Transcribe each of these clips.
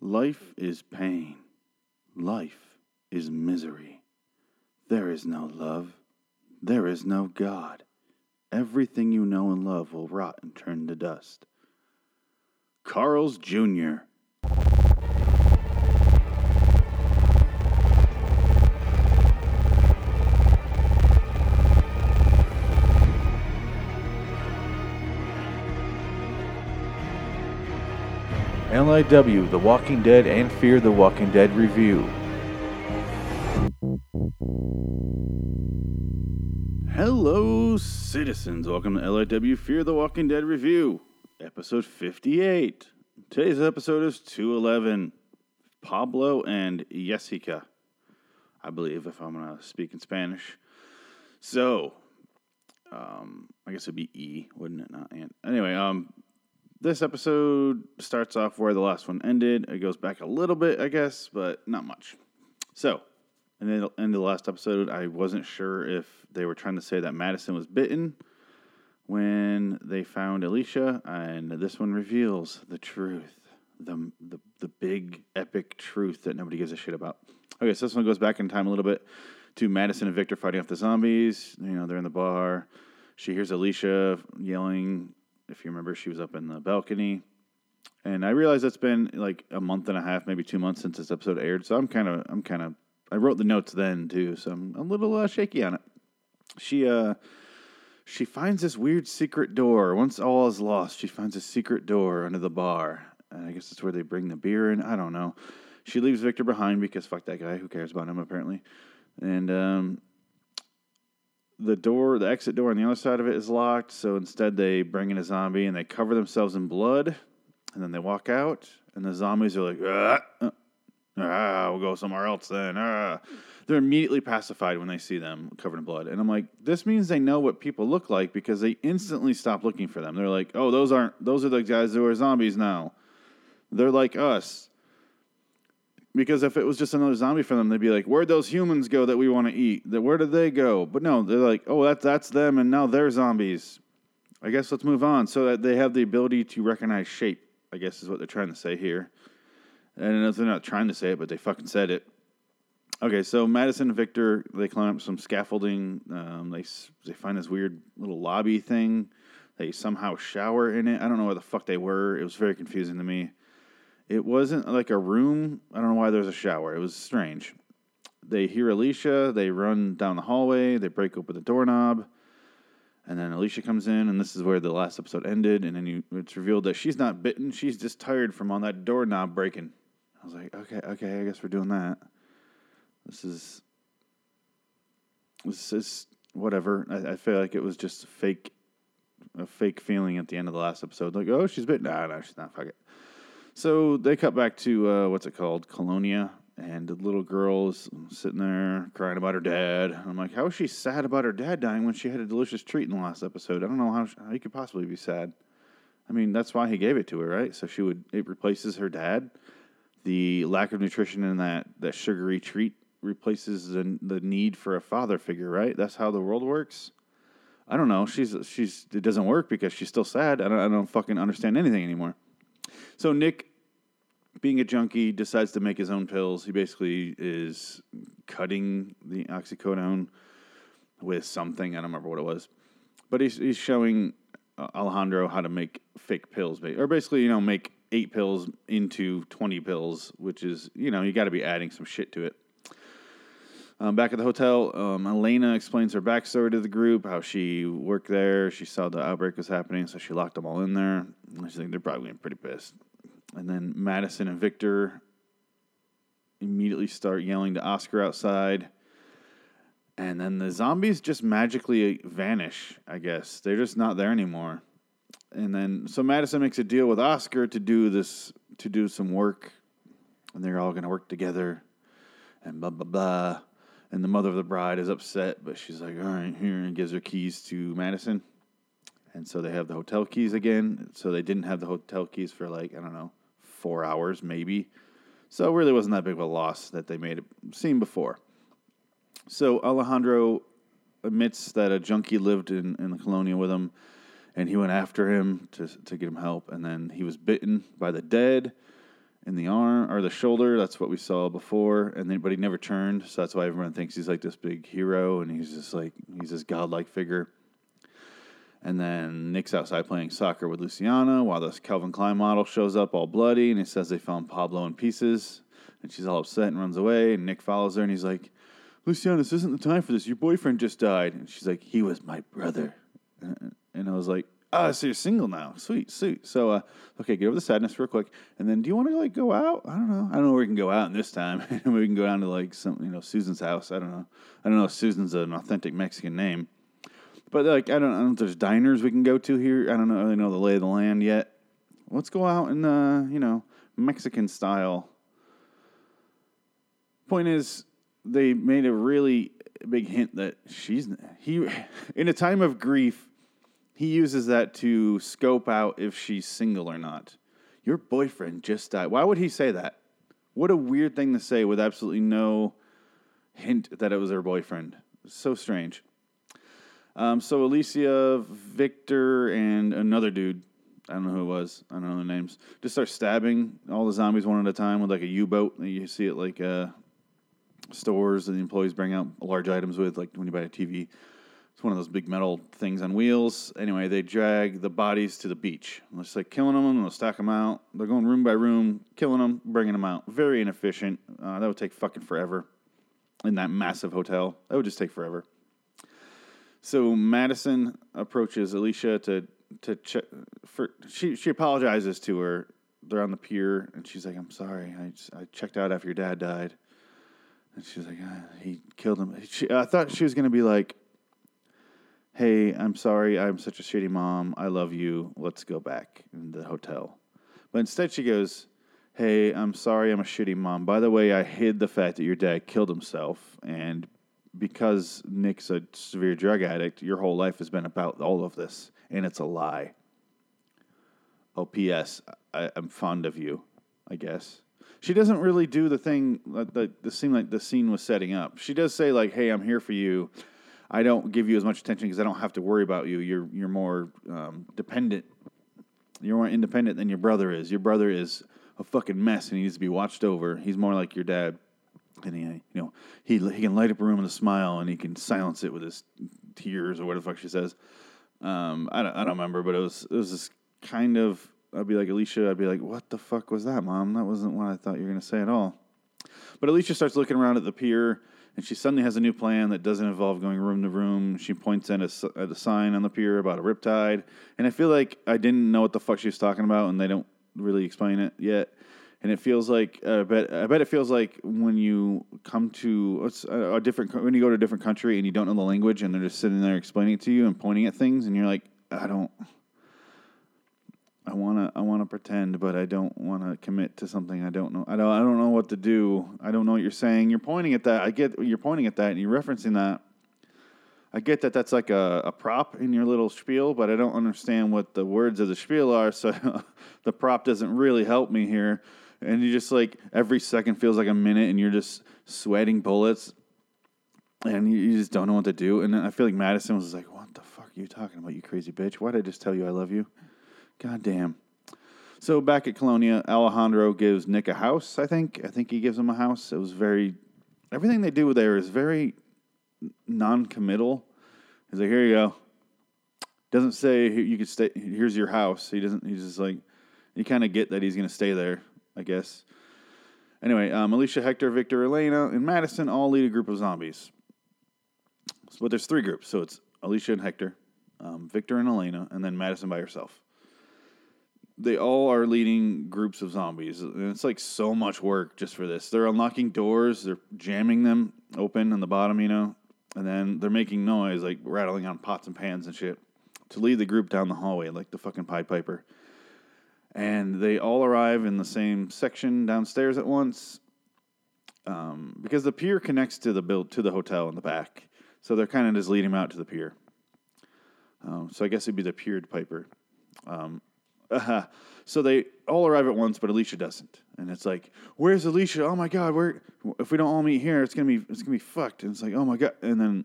Life is pain. Life is misery. There is no love. There is no God. Everything you know and love will rot and turn to dust. Carl's Jr. LIW, The Walking Dead, and Fear the Walking Dead review. Hello, citizens. Welcome to LIW Fear the Walking Dead review, episode 58. Today's episode is 211. Pablo and Jessica, I believe, if I'm going to speak in Spanish. So, um, I guess it'd be E, wouldn't it? Not. Anyway, um, this episode starts off where the last one ended. It goes back a little bit, I guess, but not much. So, in the end of the last episode, I wasn't sure if they were trying to say that Madison was bitten when they found Alicia, and this one reveals the truth, the the the big epic truth that nobody gives a shit about. Okay, so this one goes back in time a little bit to Madison and Victor fighting off the zombies. You know, they're in the bar. She hears Alicia yelling if you remember, she was up in the balcony. And I realize that's been like a month and a half, maybe two months since this episode aired. So I'm kind of, I'm kind of, I wrote the notes then too, so I'm a little uh, shaky on it. She, uh, she finds this weird secret door. Once all is lost, she finds a secret door under the bar. And I guess it's where they bring the beer in. I don't know. She leaves Victor behind because fuck that guy. Who cares about him apparently? And um, the door, the exit door on the other side of it is locked. So instead, they bring in a zombie and they cover themselves in blood, and then they walk out, and the zombies are like, ah, ah we'll go somewhere else then. Ah. They're immediately pacified when they see them covered in blood, and I'm like, this means they know what people look like because they instantly stop looking for them. They're like, oh, those aren't, those are the guys who are zombies now. They're like us. Because if it was just another zombie for them, they'd be like, "Where'd those humans go that we want to eat? That Where did they go?" But no, they're like, "Oh, that's that's them, and now they're zombies." I guess let's move on. So that they have the ability to recognize shape. I guess is what they're trying to say here. And they're not trying to say it, but they fucking said it. Okay, so Madison and Victor they climb up some scaffolding. Um, they they find this weird little lobby thing. They somehow shower in it. I don't know where the fuck they were. It was very confusing to me. It wasn't like a room. I don't know why there's a shower. It was strange. They hear Alicia. They run down the hallway. They break open the doorknob. And then Alicia comes in, and this is where the last episode ended. And then you, it's revealed that she's not bitten. She's just tired from on that doorknob breaking. I was like, okay, okay, I guess we're doing that. This is, this is whatever. I, I feel like it was just fake, a fake feeling at the end of the last episode. Like, oh, she's bitten. Nah, no, she's not. Fuck it. So they cut back to uh, what's it called, Colonia, and the little girl is sitting there crying about her dad. I'm like, how is she sad about her dad dying when she had a delicious treat in the last episode? I don't know how, how he could possibly be sad. I mean, that's why he gave it to her, right? So she would it replaces her dad. The lack of nutrition in that that sugary treat replaces the the need for a father figure, right? That's how the world works. I don't know. She's she's it doesn't work because she's still sad. I don't I don't fucking understand anything anymore. So Nick, being a junkie, decides to make his own pills. He basically is cutting the oxycodone with something. I don't remember what it was, but he's he's showing uh, Alejandro how to make fake pills, or basically, you know, make eight pills into twenty pills, which is you know you got to be adding some shit to it. Um, back at the hotel, um, Elena explains her backstory to the group, how she worked there. She saw the outbreak was happening, so she locked them all in there. I think they're probably pretty pissed. And then Madison and Victor immediately start yelling to Oscar outside. And then the zombies just magically vanish, I guess. They're just not there anymore. And then so Madison makes a deal with Oscar to do this to do some work and they're all gonna work together and blah blah blah. And the mother of the bride is upset, but she's like, all right, here, and gives her keys to Madison. And so they have the hotel keys again. So they didn't have the hotel keys for like, I don't know, four hours maybe. So it really wasn't that big of a loss that they made it seem before. So Alejandro admits that a junkie lived in, in the colonia with him, and he went after him to, to get him help. And then he was bitten by the dead in the arm or the shoulder. That's what we saw before, and then but he never turned, so that's why everyone thinks he's like this big hero, and he's just like he's this godlike figure. And then Nick's outside playing soccer with Luciana while this Calvin Klein model shows up all bloody, and he says they found Pablo in pieces, and she's all upset and runs away. And Nick follows her, and he's like, "Luciana, this isn't the time for this. Your boyfriend just died." And she's like, "He was my brother," and I was like, Ah, so you're single now. Sweet, sweet. So, uh, okay, get over the sadness real quick, and then do you want to like go out? I don't know. I don't know where we can go out in this time. we can go down to like some, you know, Susan's house. I don't know. I don't know if Susan's an authentic Mexican name, but like I don't, I don't know if there's diners we can go to here. I don't know. really know the lay of the land yet. Let's go out in uh, you know, Mexican style. Point is, they made a really big hint that she's he in a time of grief he uses that to scope out if she's single or not. Your boyfriend just died. Why would he say that? What a weird thing to say with absolutely no hint that it was her boyfriend. So strange. Um, so Alicia, Victor, and another dude, I don't know who it was, I don't know the names, just start stabbing all the zombies one at a time with like a U boat. You see it like uh, stores and the employees bring out large items with, like when you buy a TV. It's one of those big metal things on wheels. Anyway, they drag the bodies to the beach. It's like killing them, and they'll stack them out. They're going room by room, killing them, bringing them out. Very inefficient. Uh, that would take fucking forever in that massive hotel. That would just take forever. So Madison approaches Alicia to to check. For she she apologizes to her. They're on the pier, and she's like, "I'm sorry. I just, I checked out after your dad died." And she's like, ah, "He killed him." She, I thought she was gonna be like, hey, I'm sorry, I'm such a shitty mom. I love you. Let's go back in the hotel. But instead, she goes, hey, I'm sorry, I'm a shitty mom. By the way, I hid the fact that your dad killed himself. And because Nick's a severe drug addict, your whole life has been about all of this. And it's a lie. Oh, P.S. I, am fond of you, I guess. She doesn't really do the thing that the, the scene like the scene was setting up. She does say like, "Hey, I'm here for you," I don't give you as much attention because I don't have to worry about you. You're you're more um, dependent. You're more independent than your brother is. Your brother is a fucking mess and he needs to be watched over. He's more like your dad, and he you know he he can light up a room with a smile and he can silence it with his tears or whatever the fuck she says. Um, I don't I don't remember, but it was it was this kind of. I'd be like Alicia. I'd be like, "What the fuck was that, mom? That wasn't what I thought you were gonna say at all." But Alicia starts looking around at the pier and she suddenly has a new plan that doesn't involve going room to room. She points at a, at a sign on the pier about a riptide, and I feel like I didn't know what the fuck she was talking about, and they don't really explain it yet. And it feels like uh, I bet I bet it feels like when you come to a, a different when you go to a different country and you don't know the language, and they're just sitting there explaining it to you and pointing at things, and you're like, I don't. I wanna I wanna pretend, but I don't want to commit to something I don't know. I don't I don't know what to do. I don't know what you're saying. You're pointing at that. I get you're pointing at that and you're referencing that. I get that that's like a, a prop in your little spiel, but I don't understand what the words of the spiel are. So the prop doesn't really help me here. And you just like every second feels like a minute, and you're just sweating bullets, and you, you just don't know what to do. And I feel like Madison was like, "What the fuck are you talking about, you crazy bitch? Why did I just tell you I love you?" God damn. So back at Colonia, Alejandro gives Nick a house. I think. I think he gives him a house. It was very. Everything they do there is very non-committal. He's like, "Here you go." Doesn't say you could stay. Here's your house. He doesn't. He's just like, you kind of get that he's going to stay there. I guess. Anyway, um, Alicia, Hector, Victor, Elena, and Madison all lead a group of zombies. But there's three groups, so it's Alicia and Hector, um, Victor and Elena, and then Madison by herself they all are leading groups of zombies. And it's like so much work just for this. They're unlocking doors, they're jamming them open on the bottom, you know, and then they're making noise, like rattling on pots and pans and shit, to lead the group down the hallway, like the fucking Pied Piper. And they all arrive in the same section downstairs at once. Um, because the pier connects to the build to the hotel in the back, so they're kind of just leading them out to the pier. Um, so I guess it'd be the Piered Piper. Um, uh, so they all arrive at once, but Alicia doesn't, and it's like, "Where's Alicia? Oh my God! Where? If we don't all meet here, it's gonna be it's gonna be fucked." And it's like, "Oh my God!" And then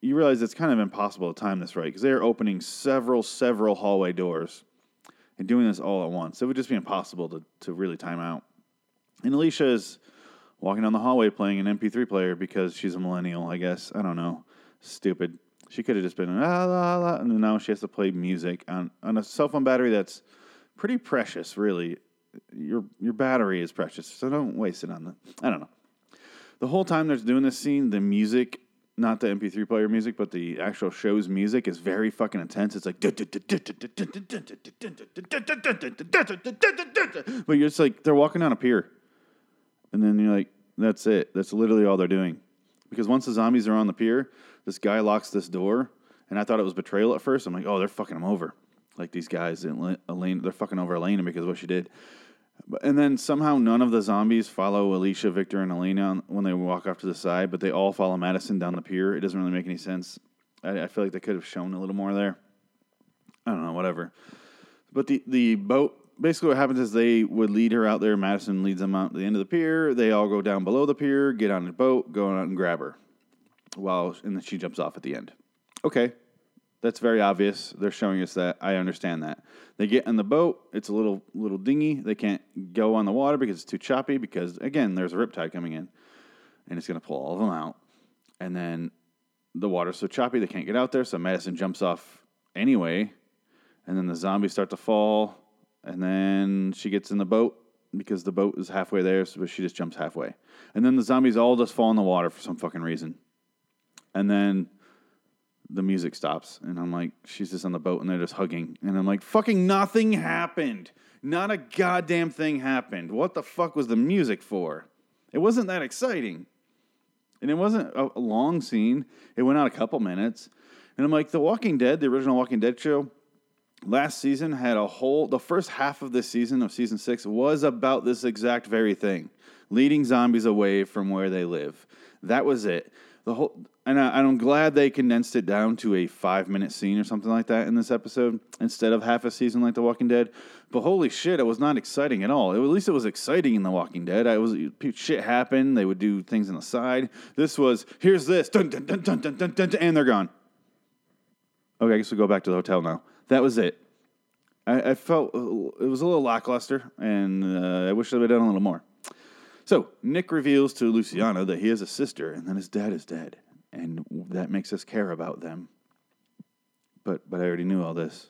you realize it's kind of impossible to time this right because they are opening several several hallway doors and doing this all at once. It would just be impossible to to really time out. And Alicia is walking down the hallway playing an MP3 player because she's a millennial, I guess. I don't know. Stupid. She could have just been la la la, and now she has to play music on, on a cell phone battery that's pretty precious, really. Your your battery is precious, so don't waste it on the. I don't know. The whole time they're doing this scene, the music, not the MP3 player music, but the actual show's music is very fucking intense. It's like, but you're just like they're walking down a pier, and then you're like, that's it. That's literally all they're doing. Because once the zombies are on the pier, this guy locks this door, and I thought it was betrayal at first. I'm like, oh, they're fucking him over. Like these guys, in Elaine, they're fucking over Elena because of what she did. And then somehow none of the zombies follow Alicia, Victor, and Elena when they walk off to the side, but they all follow Madison down the pier. It doesn't really make any sense. I, I feel like they could have shown a little more there. I don't know, whatever. But the, the boat basically what happens is they would lead her out there. Madison leads them out to the end of the pier. They all go down below the pier, get on the boat, go out and grab her. While and then she jumps off at the end. Okay, that's very obvious. They're showing us that. I understand that. They get in the boat. It's a little little dinghy. They can't go on the water because it's too choppy. Because again, there's a riptide coming in, and it's going to pull all of them out. And then the water's so choppy they can't get out there. So Madison jumps off anyway, and then the zombies start to fall and then she gets in the boat because the boat is halfway there, so she just jumps halfway. And then the zombies all just fall in the water for some fucking reason. And then the music stops, and I'm like, she's just on the boat, and they're just hugging, and I'm like, fucking nothing happened. Not a goddamn thing happened. What the fuck was the music for? It wasn't that exciting. And it wasn't a long scene. It went out a couple minutes. And I'm like, The Walking Dead, the original Walking Dead show, last season had a whole the first half of this season of season six was about this exact very thing leading zombies away from where they live that was it the whole and, I, i'm glad they condensed it down to a five minute scene or something like that in this episode instead of half a season like the walking dead. But holy shit it was not exciting at all. It, at least it was exciting in the walking dead. I was shit happened. They would do things on the side. This was here's this dun, dun, dun, dun, dun, dun, dun, and they're gone. Okay i guess we'll go back to the hotel now. That was it. I, I felt it was a little lackluster, and uh, I wish they had done a little more. So Nick reveals to Luciana that he has a sister, and that his dad is dead, and that makes us care about them. But but I already knew all this,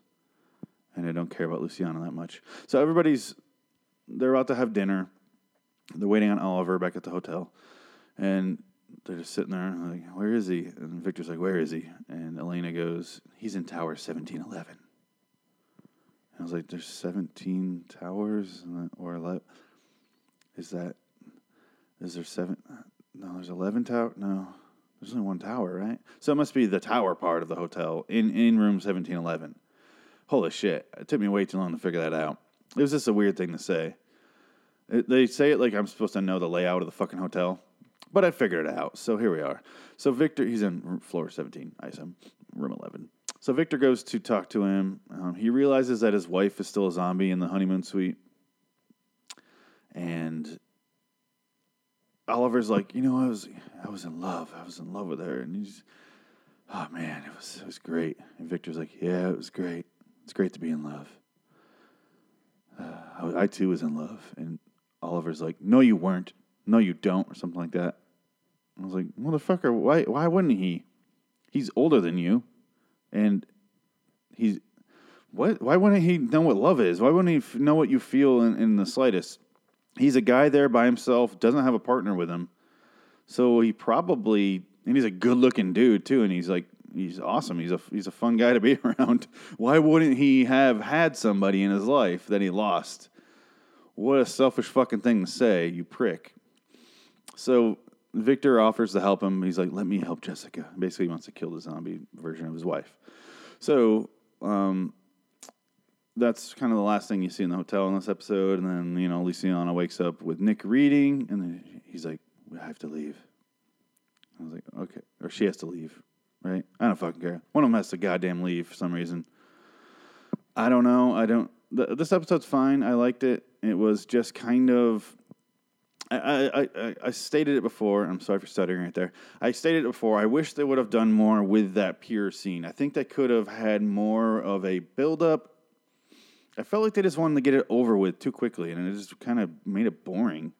and I don't care about Luciana that much. So everybody's they're about to have dinner. They're waiting on Oliver back at the hotel, and they're just sitting there like, "Where is he?" And Victor's like, "Where is he?" And Elena goes, "He's in Tower 1711." And I was like, "There's 17 towers, or 11? Is that? Is there seven? No, there's 11 tower. No, there's only one tower, right? So it must be the tower part of the hotel in in room 1711." Holy shit! It took me way too long to figure that out. It was just a weird thing to say. It, they say it like I'm supposed to know the layout of the fucking hotel. But I figured it out. So here we are. So Victor, he's in floor 17, I assume, room 11. So Victor goes to talk to him. Um, he realizes that his wife is still a zombie in the honeymoon suite. And Oliver's like, you know, I was I was in love. I was in love with her. And he's, oh man, it was it was great. And Victor's like, yeah, it was great. It's great to be in love. Uh, I, I too was in love. And Oliver's like, no, you weren't. No, you don't, or something like that. I was like, motherfucker, why why wouldn't he? He's older than you, and he's what? Why wouldn't he know what love is? Why wouldn't he know what you feel in, in the slightest? He's a guy there by himself, doesn't have a partner with him, so he probably and he's a good looking dude too, and he's like he's awesome. He's a he's a fun guy to be around. Why wouldn't he have had somebody in his life that he lost? What a selfish fucking thing to say, you prick. So Victor offers to help him. He's like, "Let me help Jessica." Basically, he wants to kill the zombie version of his wife. So um, that's kind of the last thing you see in the hotel in this episode. And then you know, Luciana wakes up with Nick reading, and then he's like, "I have to leave." I was like, "Okay," or she has to leave, right? I don't fucking care. One of them has to goddamn leave for some reason. I don't know. I don't. Th- this episode's fine. I liked it. It was just kind of I, I, I stated it before. I'm sorry for stuttering right there. I stated it before. I wish they would have done more with that pier scene. I think they could have had more of a build up. I felt like they just wanted to get it over with too quickly, and it just kind of made it boring.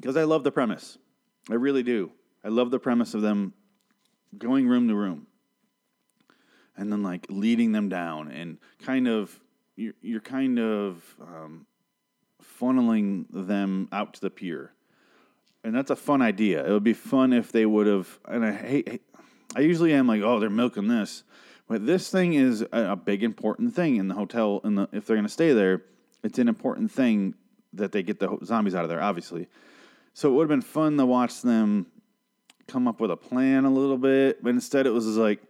because I love the premise. I really do. I love the premise of them going room to room and then like leading them down and kind of you're, you're kind of um, funneling them out to the pier and that's a fun idea it would be fun if they would have and i hate i usually am like oh they're milking this but this thing is a, a big important thing in the hotel and the, if they're going to stay there it's an important thing that they get the zombies out of there obviously so it would have been fun to watch them come up with a plan a little bit but instead it was like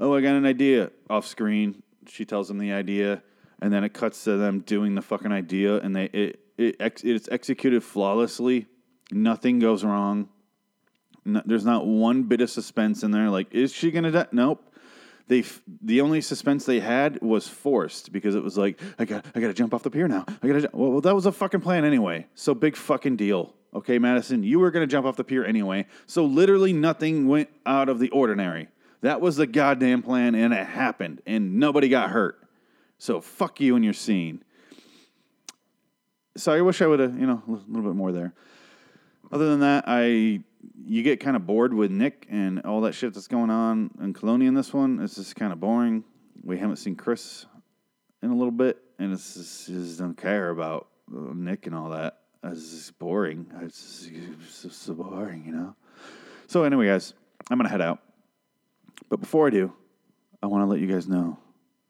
oh, I got an idea off screen. She tells them the idea, and then it cuts to them doing the fucking idea, and they it, it ex, it's executed flawlessly. Nothing goes wrong. No, there's not one bit of suspense in there. Like, is she gonna die? Nope. They the only suspense they had was forced because it was like I got I got to jump off the pier now. I got to well, well that was a fucking plan anyway. So big fucking deal. Okay, Madison, you were gonna jump off the pier anyway. So literally nothing went out of the ordinary. That was the goddamn plan, and it happened, and nobody got hurt. So fuck you and your scene. So I wish I would have, you know, a little bit more there. Other than that, I you get kind of bored with Nick and all that shit that's going on in Colonia in this one. It's just kind of boring. We haven't seen Chris in a little bit, and it's just, just don't care about uh, Nick and all that. It's just boring. It's just, so boring, you know. So anyway, guys, I'm gonna head out. But before I do, I want to let you guys know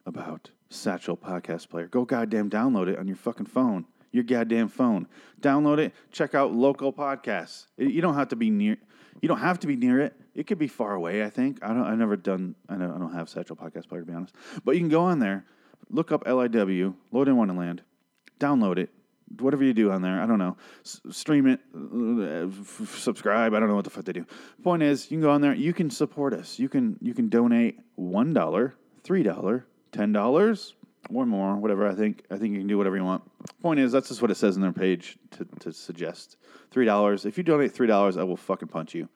about Satchel Podcast Player. Go goddamn download it on your fucking phone, your goddamn phone. Download it. Check out local podcasts. You don't have to be near. You don't have to be near it. It could be far away. I think. I don't. I've never done. I don't, I don't have Satchel Podcast Player to be honest. But you can go on there, look up LIW, Lord in Wonderland, download it, whatever you do on there. I don't know. S- stream it, uh, f- subscribe. I don't know what the fuck they do. Point is, you can go on there. You can support us. You can you can donate one dollar, three dollar, ten dollars, or more. Whatever. I think I think you can do whatever you want. Point is, that's just what it says on their page to, to suggest three dollars. If you donate three dollars, I will fucking punch you.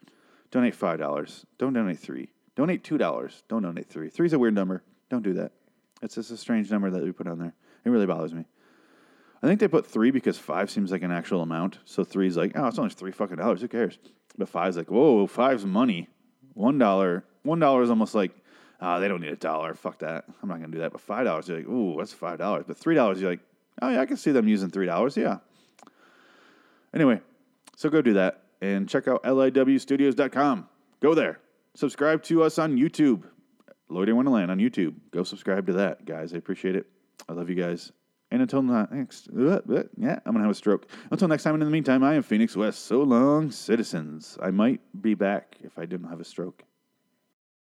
Donate five dollars. Don't donate three. Donate two dollars. Don't donate three. Three's a weird number. Don't do that. It's just a strange number that we put on there. It really bothers me. I think they put three because five seems like an actual amount. So three's like, oh, it's only three fucking dollars. Who cares? But five's like, whoa, five's money. One dollar, one dollar is almost like, ah, they don't need a dollar. Fuck that. I'm not gonna do that. But five dollars, you're like, ooh, that's five dollars. But three dollars, you're like, oh yeah, I can see them using three dollars. Yeah. Anyway, so go do that and check out liwstudios.com. Go there. Subscribe to us on YouTube. Lloyd in Wonderland on YouTube. Go subscribe to that, guys. I appreciate it. I love you guys. And until next, yeah, I'm gonna have a stroke. Until next time. And in the meantime, I am Phoenix West. So long, citizens. I might be back if I didn't have a stroke.